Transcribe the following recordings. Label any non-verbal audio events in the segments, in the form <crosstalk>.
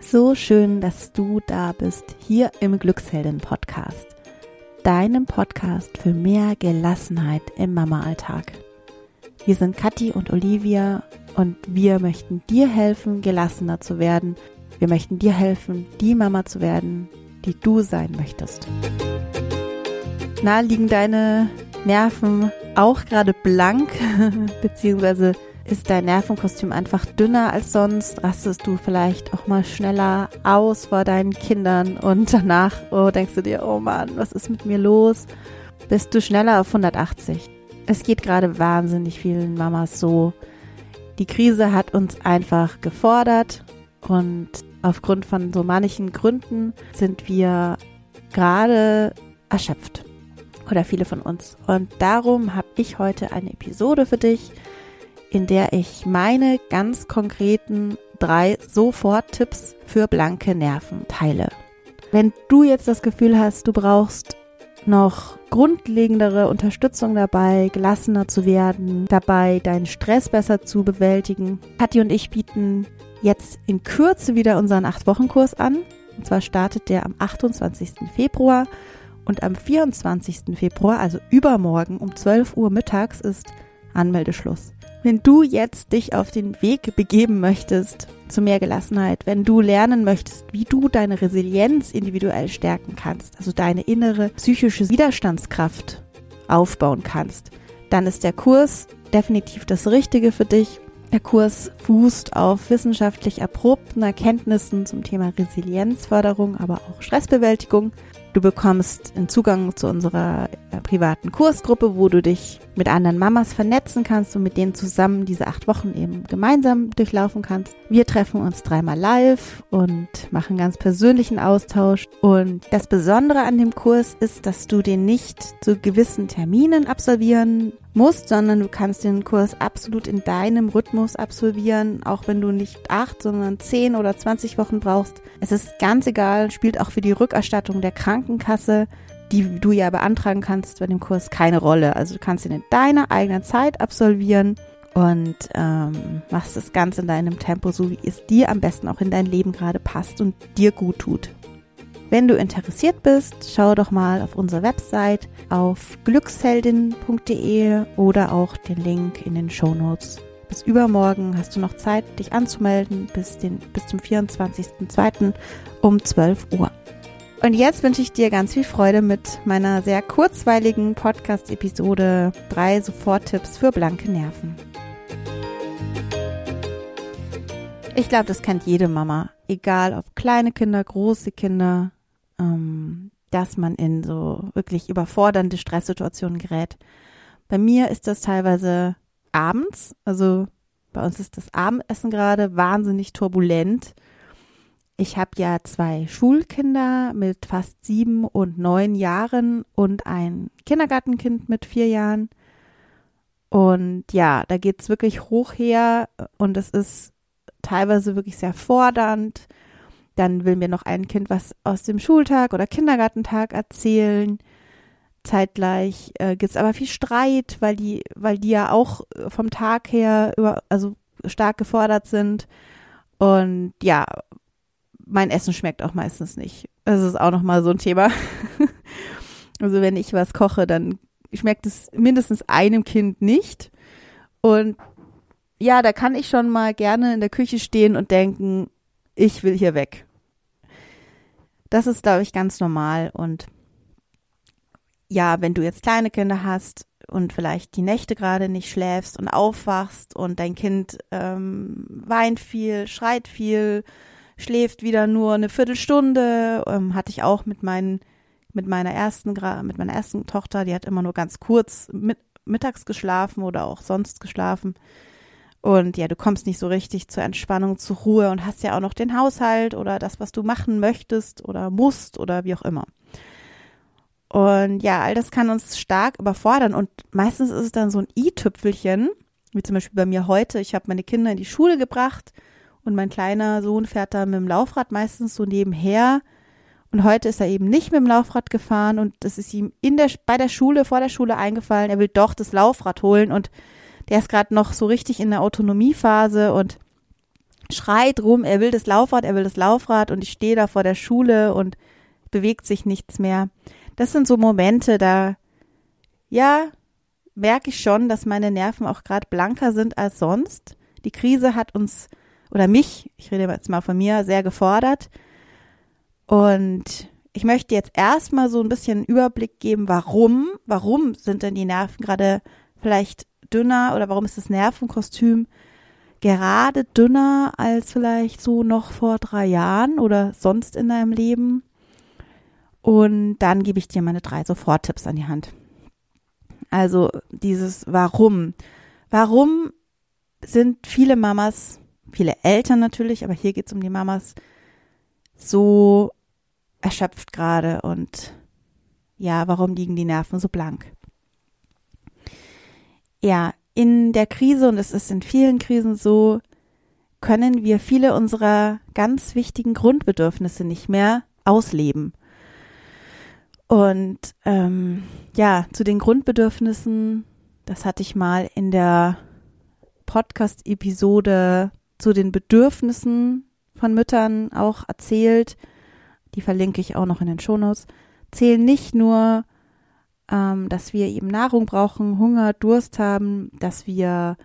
So schön, dass du da bist, hier im Glückshelden Podcast. Deinem Podcast für mehr Gelassenheit im Mama-Alltag. Wir sind Kathi und Olivia und wir möchten dir helfen, gelassener zu werden. Wir möchten dir helfen, die Mama zu werden, die du sein möchtest. Na, liegen deine Nerven auch gerade blank, <laughs> beziehungsweise ist dein Nervenkostüm einfach dünner als sonst, rastest du vielleicht auch mal schneller aus vor deinen Kindern und danach oh, denkst du dir, oh Mann, was ist mit mir los? Bist du schneller auf 180. Es geht gerade wahnsinnig vielen Mamas so. Die Krise hat uns einfach gefordert und aufgrund von so manchen Gründen sind wir gerade erschöpft. Oder viele von uns. Und darum habe ich heute eine Episode für dich, in der ich meine ganz konkreten drei Sofort-Tipps für blanke Nerven teile. Wenn du jetzt das Gefühl hast, du brauchst noch grundlegendere Unterstützung dabei, gelassener zu werden, dabei deinen Stress besser zu bewältigen. Kathi und ich bieten jetzt in Kürze wieder unseren 8-Wochen-Kurs an. Und zwar startet der am 28. Februar und am 24. Februar, also übermorgen um 12 Uhr mittags, ist Anmeldeschluss. Wenn du jetzt dich auf den Weg begeben möchtest zu mehr Gelassenheit, wenn du lernen möchtest, wie du deine Resilienz individuell stärken kannst, also deine innere psychische Widerstandskraft aufbauen kannst, dann ist der Kurs definitiv das Richtige für dich. Der Kurs fußt auf wissenschaftlich erprobten Erkenntnissen zum Thema Resilienzförderung, aber auch Stressbewältigung. Du bekommst einen Zugang zu unserer privaten Kursgruppe, wo du dich mit anderen Mamas vernetzen kannst und mit denen zusammen diese acht Wochen eben gemeinsam durchlaufen kannst. Wir treffen uns dreimal live und machen ganz persönlichen Austausch. Und das Besondere an dem Kurs ist, dass du den nicht zu gewissen Terminen absolvieren musst, sondern du kannst den Kurs absolut in deinem Rhythmus absolvieren, auch wenn du nicht acht, sondern zehn oder zwanzig Wochen brauchst. Es ist ganz egal, spielt auch für die Rückerstattung der Krankenkasse die du ja beantragen kannst bei dem Kurs, keine Rolle. Also du kannst ihn in deiner eigenen Zeit absolvieren und ähm, machst das Ganze in deinem Tempo, so wie es dir am besten auch in dein Leben gerade passt und dir gut tut. Wenn du interessiert bist, schau doch mal auf unsere Website auf glücksheldin.de oder auch den Link in den Show Notes. Bis übermorgen hast du noch Zeit, dich anzumelden bis, den, bis zum 24.02. um 12 Uhr. Und jetzt wünsche ich dir ganz viel Freude mit meiner sehr kurzweiligen Podcast-Episode drei Soforttipps für blanke Nerven. Ich glaube, das kennt jede Mama, egal ob kleine Kinder, große Kinder, ähm, dass man in so wirklich überfordernde Stresssituationen gerät. Bei mir ist das teilweise abends, also bei uns ist das Abendessen gerade wahnsinnig turbulent ich habe ja zwei Schulkinder mit fast sieben und neun Jahren und ein Kindergartenkind mit vier Jahren. Und ja, da geht's wirklich hoch her und es ist teilweise wirklich sehr fordernd. Dann will mir noch ein Kind was aus dem Schultag oder Kindergartentag erzählen. Zeitgleich äh, gibt es aber viel Streit, weil die, weil die ja auch vom Tag her über, also stark gefordert sind. Und ja, mein Essen schmeckt auch meistens nicht. Das ist auch nochmal so ein Thema. <laughs> also wenn ich was koche, dann schmeckt es mindestens einem Kind nicht. Und ja, da kann ich schon mal gerne in der Küche stehen und denken, ich will hier weg. Das ist, glaube ich, ganz normal. Und ja, wenn du jetzt kleine Kinder hast und vielleicht die Nächte gerade nicht schläfst und aufwachst und dein Kind ähm, weint viel, schreit viel, schläft wieder nur eine Viertelstunde. Ähm, hatte ich auch mit meinen, mit meiner ersten, mit meiner ersten Tochter, die hat immer nur ganz kurz mit, mittags geschlafen oder auch sonst geschlafen. Und ja, du kommst nicht so richtig zur Entspannung, zur Ruhe und hast ja auch noch den Haushalt oder das, was du machen möchtest oder musst oder wie auch immer. Und ja, all das kann uns stark überfordern und meistens ist es dann so ein i-Tüpfelchen, wie zum Beispiel bei mir heute. Ich habe meine Kinder in die Schule gebracht und mein kleiner Sohn fährt da mit dem Laufrad meistens so nebenher. Und heute ist er eben nicht mit dem Laufrad gefahren und das ist ihm in der, bei der Schule, vor der Schule eingefallen. Er will doch das Laufrad holen und der ist gerade noch so richtig in der Autonomiephase und schreit rum, er will das Laufrad, er will das Laufrad und ich stehe da vor der Schule und bewegt sich nichts mehr. Das sind so Momente, da, ja, merke ich schon, dass meine Nerven auch gerade blanker sind als sonst. Die Krise hat uns oder mich, ich rede jetzt mal von mir, sehr gefordert. Und ich möchte jetzt erstmal so ein bisschen Überblick geben, warum, warum sind denn die Nerven gerade vielleicht dünner oder warum ist das Nervenkostüm gerade dünner als vielleicht so noch vor drei Jahren oder sonst in deinem Leben. Und dann gebe ich dir meine drei Soforttipps an die Hand. Also dieses Warum. Warum sind viele Mamas, viele Eltern natürlich, aber hier geht es um die Mamas, so erschöpft gerade und ja, warum liegen die Nerven so blank? Ja, in der Krise, und es ist in vielen Krisen so, können wir viele unserer ganz wichtigen Grundbedürfnisse nicht mehr ausleben. Und ähm, ja, zu den Grundbedürfnissen, das hatte ich mal in der Podcast-Episode zu den Bedürfnissen von Müttern auch erzählt. Die verlinke ich auch noch in den Shownotes. Zählen nicht nur ähm, dass wir eben Nahrung brauchen, Hunger, Durst haben, dass wir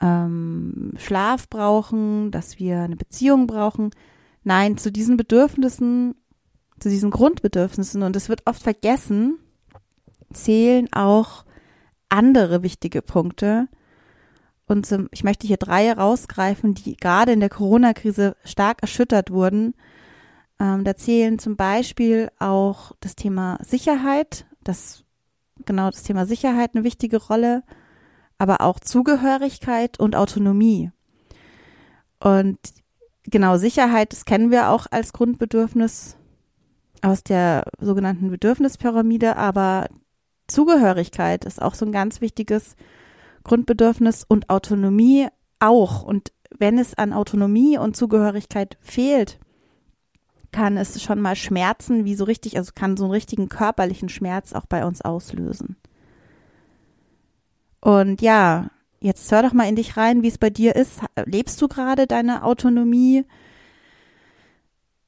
ähm, Schlaf brauchen, dass wir eine Beziehung brauchen. Nein, zu diesen Bedürfnissen, zu diesen Grundbedürfnissen, und es wird oft vergessen, zählen auch andere wichtige Punkte. Und zum, ich möchte hier drei rausgreifen, die gerade in der Corona-Krise stark erschüttert wurden. Ähm, da zählen zum Beispiel auch das Thema Sicherheit, das genau das Thema Sicherheit eine wichtige Rolle, aber auch Zugehörigkeit und Autonomie. Und genau Sicherheit, das kennen wir auch als Grundbedürfnis aus der sogenannten Bedürfnispyramide, aber Zugehörigkeit ist auch so ein ganz wichtiges Grundbedürfnis und Autonomie auch. Und wenn es an Autonomie und Zugehörigkeit fehlt, kann es schon mal Schmerzen, wie so richtig, also kann so einen richtigen körperlichen Schmerz auch bei uns auslösen. Und ja, jetzt hör doch mal in dich rein, wie es bei dir ist. Lebst du gerade deine Autonomie?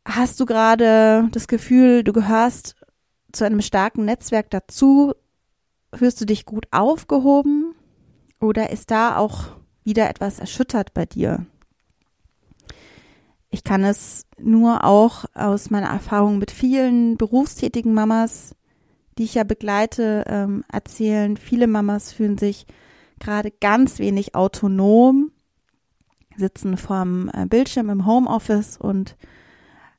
Hast du gerade das Gefühl, du gehörst zu einem starken Netzwerk dazu? Fühlst du dich gut aufgehoben? Oder ist da auch wieder etwas erschüttert bei dir? Ich kann es nur auch aus meiner Erfahrung mit vielen berufstätigen Mamas, die ich ja begleite, ähm, erzählen. Viele Mamas fühlen sich gerade ganz wenig autonom, sitzen vorm äh, Bildschirm im Homeoffice und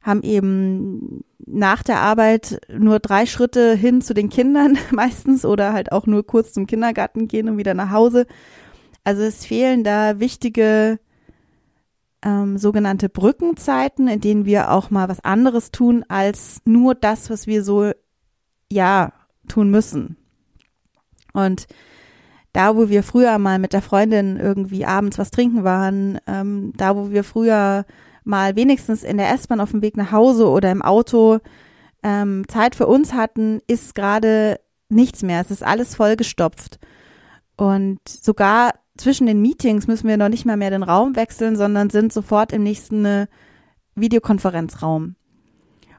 haben eben nach der Arbeit nur drei Schritte hin zu den Kindern <laughs> meistens oder halt auch nur kurz zum Kindergarten gehen und wieder nach Hause. Also es fehlen da wichtige ähm, sogenannte Brückenzeiten, in denen wir auch mal was anderes tun als nur das, was wir so ja tun müssen. Und da, wo wir früher mal mit der Freundin irgendwie abends was trinken waren, ähm, da, wo wir früher mal wenigstens in der S-Bahn auf dem Weg nach Hause oder im Auto ähm, Zeit für uns hatten, ist gerade nichts mehr. Es ist alles vollgestopft. Und sogar zwischen den Meetings müssen wir noch nicht mal mehr den Raum wechseln, sondern sind sofort im nächsten äh, Videokonferenzraum.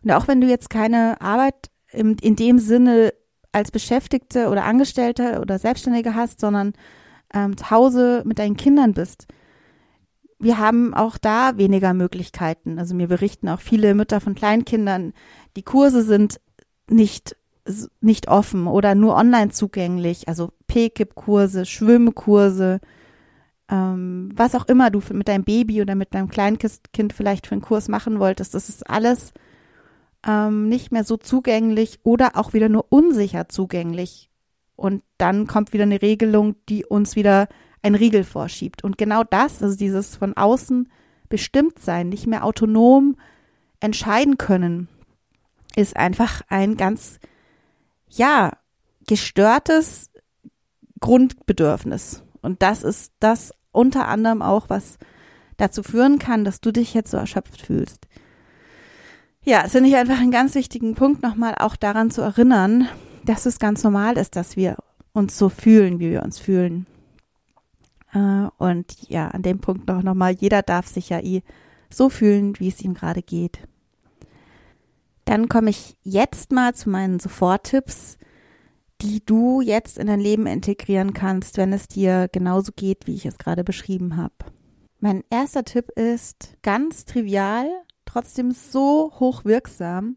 Und auch wenn du jetzt keine Arbeit im, in dem Sinne als Beschäftigte oder Angestellte oder Selbstständige hast, sondern ähm, zu Hause mit deinen Kindern bist, wir haben auch da weniger Möglichkeiten. Also mir berichten auch viele Mütter von Kleinkindern, die Kurse sind nicht nicht offen oder nur online zugänglich, also PKIP-Kurse, Schwimmkurse, ähm, was auch immer du mit deinem Baby oder mit deinem Kleinkind vielleicht für einen Kurs machen wolltest, das ist alles ähm, nicht mehr so zugänglich oder auch wieder nur unsicher zugänglich. Und dann kommt wieder eine Regelung, die uns wieder ein Riegel vorschiebt. Und genau das, also dieses von außen bestimmt sein, nicht mehr autonom entscheiden können, ist einfach ein ganz ja, gestörtes Grundbedürfnis. Und das ist das unter anderem auch, was dazu führen kann, dass du dich jetzt so erschöpft fühlst. Ja, es finde ich einfach einen ganz wichtigen Punkt, nochmal auch daran zu erinnern, dass es ganz normal ist, dass wir uns so fühlen, wie wir uns fühlen. Äh, und ja, an dem Punkt noch nochmal, jeder darf sich ja eh so fühlen, wie es ihm gerade geht. Dann komme ich jetzt mal zu meinen Soforttipps, die du jetzt in dein Leben integrieren kannst, wenn es dir genauso geht, wie ich es gerade beschrieben habe. Mein erster Tipp ist ganz trivial, trotzdem so hochwirksam.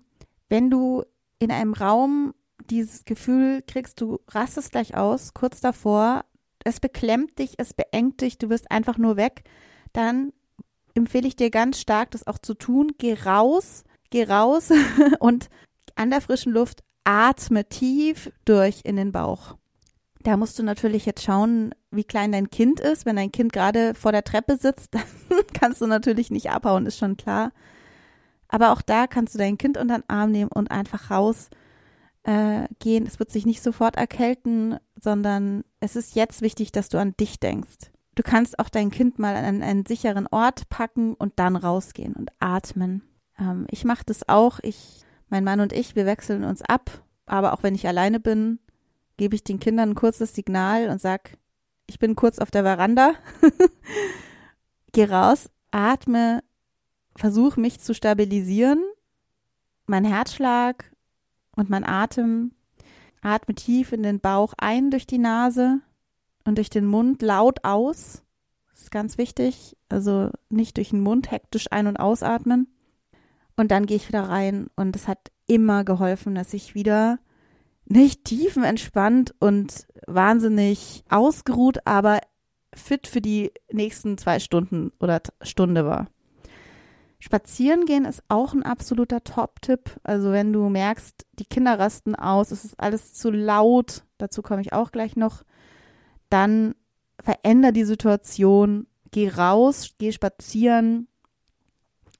Wenn du in einem Raum dieses Gefühl kriegst, du rastest gleich aus, kurz davor, es beklemmt dich, es beengt dich, du wirst einfach nur weg, dann empfehle ich dir ganz stark, das auch zu tun. Geh raus, geh raus <laughs> und an der frischen Luft atme tief durch in den Bauch. Da musst du natürlich jetzt schauen, wie klein dein Kind ist. Wenn dein Kind gerade vor der Treppe sitzt, <laughs> dann kannst du natürlich nicht abhauen, ist schon klar. Aber auch da kannst du dein Kind unter den Arm nehmen und einfach raus äh, gehen. Es wird sich nicht sofort erkälten, sondern es ist jetzt wichtig, dass du an dich denkst. Du kannst auch dein Kind mal an einen sicheren Ort packen und dann rausgehen und atmen. Ähm, ich mache das auch. Ich, mein Mann und ich, wir wechseln uns ab. Aber auch wenn ich alleine bin, gebe ich den Kindern ein kurzes Signal und sag, ich bin kurz auf der Veranda. <laughs> Geh raus, atme, versuche mich zu stabilisieren. Mein Herzschlag und mein Atem. Atme tief in den Bauch ein durch die Nase und durch den Mund laut aus. Das ist ganz wichtig. Also nicht durch den Mund hektisch ein- und ausatmen. Und dann gehe ich wieder rein und es hat immer geholfen, dass ich wieder nicht tiefenentspannt und wahnsinnig ausgeruht, aber fit für die nächsten zwei Stunden oder Stunde war. Spazieren gehen ist auch ein absoluter Top-Tipp. Also wenn du merkst, die Kinder rasten aus, es ist alles zu laut, dazu komme ich auch gleich noch, dann veränder die Situation, geh raus, geh spazieren,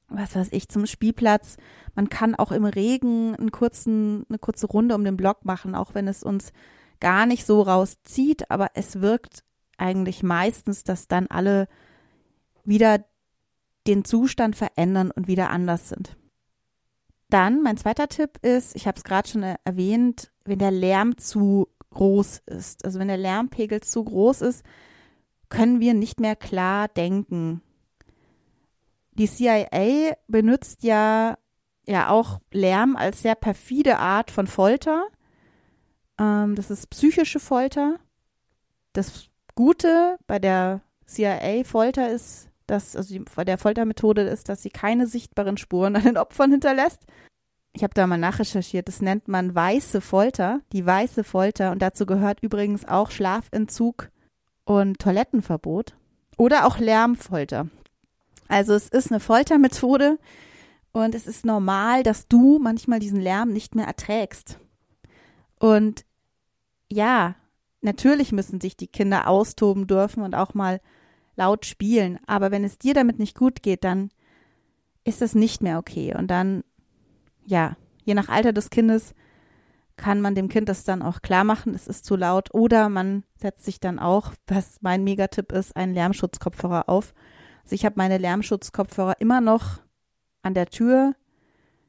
was weiß ich, zum Spielplatz. Man kann auch im Regen einen kurzen, eine kurze Runde um den Block machen, auch wenn es uns gar nicht so rauszieht, aber es wirkt eigentlich meistens, dass dann alle wieder den Zustand verändern und wieder anders sind. Dann mein zweiter Tipp ist, ich habe es gerade schon erwähnt, wenn der Lärm zu groß ist. Also wenn der Lärmpegel zu groß ist, können wir nicht mehr klar denken. Die CIA benutzt ja, ja auch Lärm als sehr perfide Art von Folter. Ähm, das ist psychische Folter. Das Gute bei der CIA-Folter ist, dass, also die, der Foltermethode ist, dass sie keine sichtbaren Spuren an den Opfern hinterlässt ich habe da mal nachrecherchiert, das nennt man weiße Folter, die weiße Folter und dazu gehört übrigens auch Schlafentzug und Toilettenverbot oder auch Lärmfolter. Also es ist eine Foltermethode und es ist normal, dass du manchmal diesen Lärm nicht mehr erträgst. Und ja, natürlich müssen sich die Kinder austoben dürfen und auch mal laut spielen, aber wenn es dir damit nicht gut geht, dann ist das nicht mehr okay und dann ja, je nach Alter des Kindes kann man dem Kind das dann auch klar machen, es ist zu laut. Oder man setzt sich dann auch, was mein Megatipp ist, einen Lärmschutzkopfhörer auf. Also ich habe meine Lärmschutzkopfhörer immer noch an der Tür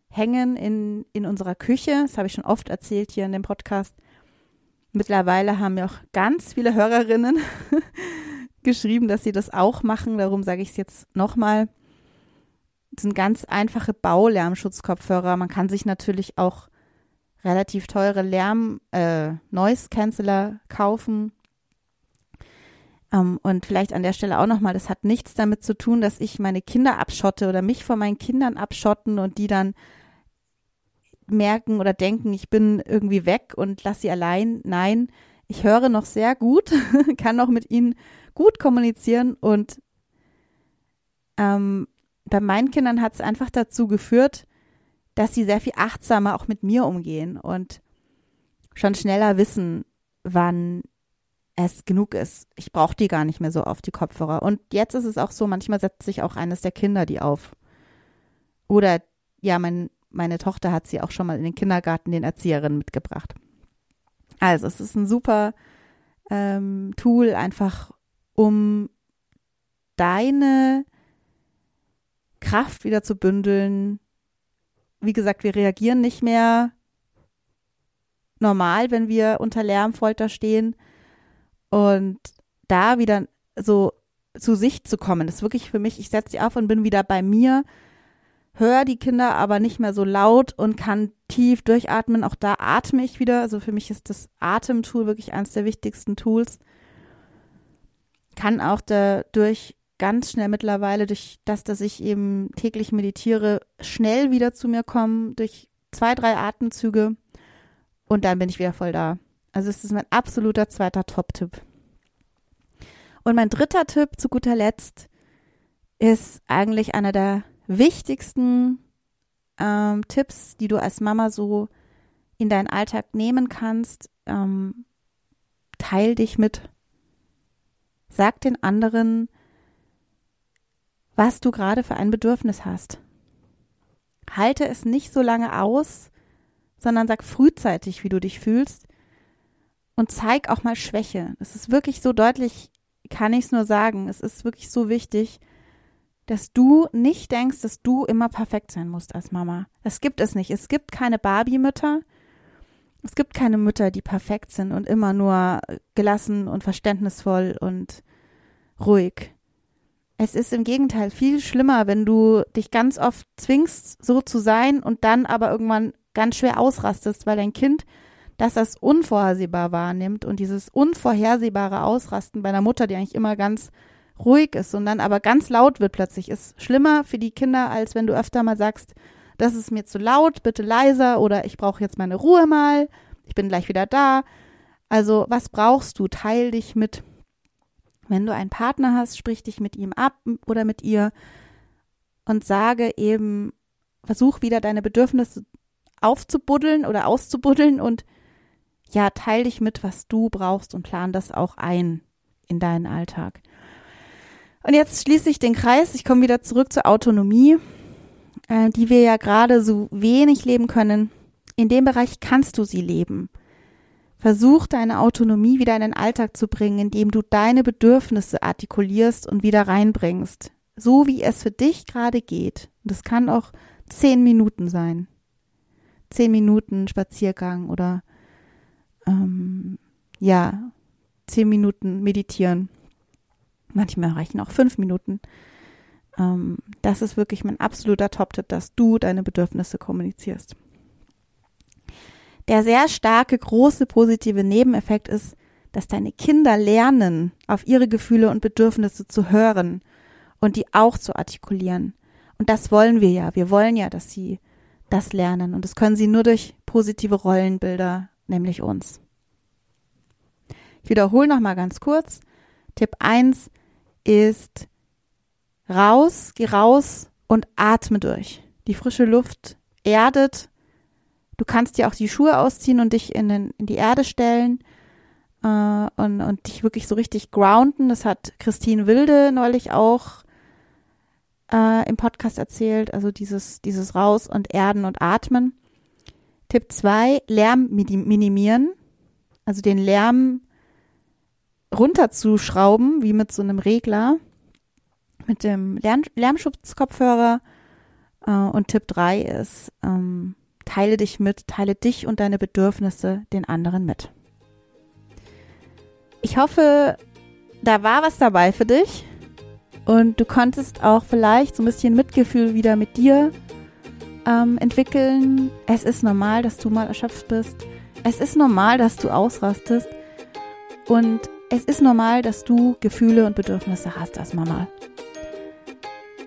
hängen in, in unserer Küche. Das habe ich schon oft erzählt hier in dem Podcast. Mittlerweile haben mir auch ganz viele Hörerinnen <laughs> geschrieben, dass sie das auch machen. Darum sage ich es jetzt nochmal. Das sind ganz einfache Baulärmschutzkopfhörer. Man kann sich natürlich auch relativ teure Lärm, äh, kaufen. Ähm, und vielleicht an der Stelle auch nochmal, das hat nichts damit zu tun, dass ich meine Kinder abschotte oder mich von meinen Kindern abschotten und die dann merken oder denken, ich bin irgendwie weg und lass sie allein. Nein, ich höre noch sehr gut, <laughs> kann noch mit ihnen gut kommunizieren und ähm, bei meinen Kindern hat es einfach dazu geführt, dass sie sehr viel achtsamer auch mit mir umgehen und schon schneller wissen, wann es genug ist. Ich brauche die gar nicht mehr so auf die Kopfhörer. Und jetzt ist es auch so, manchmal setzt sich auch eines der Kinder die auf. Oder ja, mein, meine Tochter hat sie auch schon mal in den Kindergarten den Erzieherinnen mitgebracht. Also es ist ein super ähm, Tool, einfach um deine Kraft wieder zu bündeln. Wie gesagt, wir reagieren nicht mehr normal, wenn wir unter Lärmfolter stehen. Und da wieder so zu sich zu kommen. Das ist wirklich für mich, ich setze sie auf und bin wieder bei mir, höre die Kinder aber nicht mehr so laut und kann tief durchatmen. Auch da atme ich wieder. Also für mich ist das Atemtool wirklich eines der wichtigsten Tools. Kann auch dadurch ganz schnell mittlerweile, durch das, dass ich eben täglich meditiere, schnell wieder zu mir kommen, durch zwei, drei Atemzüge und dann bin ich wieder voll da. Also es ist mein absoluter zweiter Top-Tipp. Und mein dritter Tipp zu guter Letzt ist eigentlich einer der wichtigsten ähm, Tipps, die du als Mama so in deinen Alltag nehmen kannst. Ähm, teil dich mit. Sag den anderen, was du gerade für ein Bedürfnis hast. Halte es nicht so lange aus, sondern sag frühzeitig, wie du dich fühlst und zeig auch mal Schwäche. Es ist wirklich so deutlich kann ich es nur sagen. Es ist wirklich so wichtig, dass du nicht denkst, dass du immer perfekt sein musst als Mama. Das gibt es nicht. Es gibt keine Barbie-Mütter. Es gibt keine Mütter, die perfekt sind und immer nur gelassen und verständnisvoll und ruhig. Es ist im Gegenteil viel schlimmer, wenn du dich ganz oft zwingst, so zu sein und dann aber irgendwann ganz schwer ausrastest, weil dein Kind das unvorhersehbar wahrnimmt und dieses unvorhersehbare Ausrasten bei einer Mutter, die eigentlich immer ganz ruhig ist und dann aber ganz laut wird plötzlich, ist schlimmer für die Kinder, als wenn du öfter mal sagst, das ist mir zu laut, bitte leiser oder ich brauche jetzt meine Ruhe mal, ich bin gleich wieder da. Also was brauchst du? Teil dich mit. Wenn du einen Partner hast, sprich dich mit ihm ab oder mit ihr und sage eben, versuch wieder deine Bedürfnisse aufzubuddeln oder auszubuddeln und ja, teil dich mit, was du brauchst und plan das auch ein in deinen Alltag. Und jetzt schließe ich den Kreis. Ich komme wieder zurück zur Autonomie, äh, die wir ja gerade so wenig leben können. In dem Bereich kannst du sie leben. Versuch deine Autonomie wieder in den Alltag zu bringen, indem du deine Bedürfnisse artikulierst und wieder reinbringst. So wie es für dich gerade geht. Und das kann auch zehn Minuten sein. Zehn Minuten Spaziergang oder ähm, ja, zehn Minuten meditieren. Manchmal reichen auch fünf Minuten. Ähm, das ist wirklich mein absoluter Top-Tipp, dass du deine Bedürfnisse kommunizierst. Der sehr starke, große positive Nebeneffekt ist, dass deine Kinder lernen, auf ihre Gefühle und Bedürfnisse zu hören und die auch zu artikulieren. Und das wollen wir ja. Wir wollen ja, dass sie das lernen. Und das können sie nur durch positive Rollenbilder nämlich uns. Ich wiederhole nochmal ganz kurz. Tipp 1 ist raus, geh raus und atme durch. Die frische Luft erdet. Du kannst dir auch die Schuhe ausziehen und dich in, den, in die Erde stellen äh, und, und dich wirklich so richtig grounden. Das hat Christine Wilde neulich auch äh, im Podcast erzählt. Also dieses, dieses Raus und Erden und Atmen. Tipp 2, Lärm minimieren. Also den Lärm runterzuschrauben, wie mit so einem Regler, mit dem Lärm Lärmschutzkopfhörer. Äh, und Tipp 3 ist, ähm, teile dich mit, teile dich und deine Bedürfnisse den anderen mit. Ich hoffe, da war was dabei für dich und du konntest auch vielleicht so ein bisschen Mitgefühl wieder mit dir ähm, entwickeln. Es ist normal, dass du mal erschöpft bist. Es ist normal, dass du ausrastest. Und es ist normal, dass du Gefühle und Bedürfnisse hast als Mama.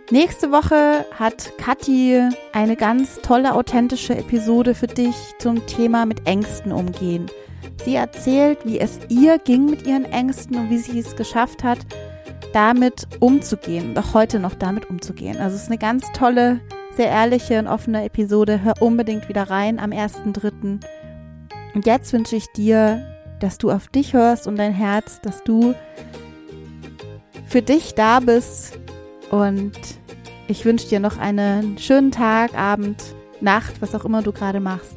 Nächste Woche hat Kathi eine ganz tolle, authentische Episode für dich zum Thema mit Ängsten umgehen. Sie erzählt, wie es ihr ging mit ihren Ängsten und wie sie es geschafft hat, damit umzugehen auch heute noch damit umzugehen. Also es ist eine ganz tolle sehr ehrliche und offene Episode. Hör unbedingt wieder rein am 1.3. Und jetzt wünsche ich dir, dass du auf dich hörst und dein Herz, dass du für dich da bist. Und ich wünsche dir noch einen schönen Tag, Abend, Nacht, was auch immer du gerade machst.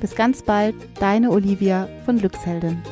Bis ganz bald, deine Olivia von Glücksheldin.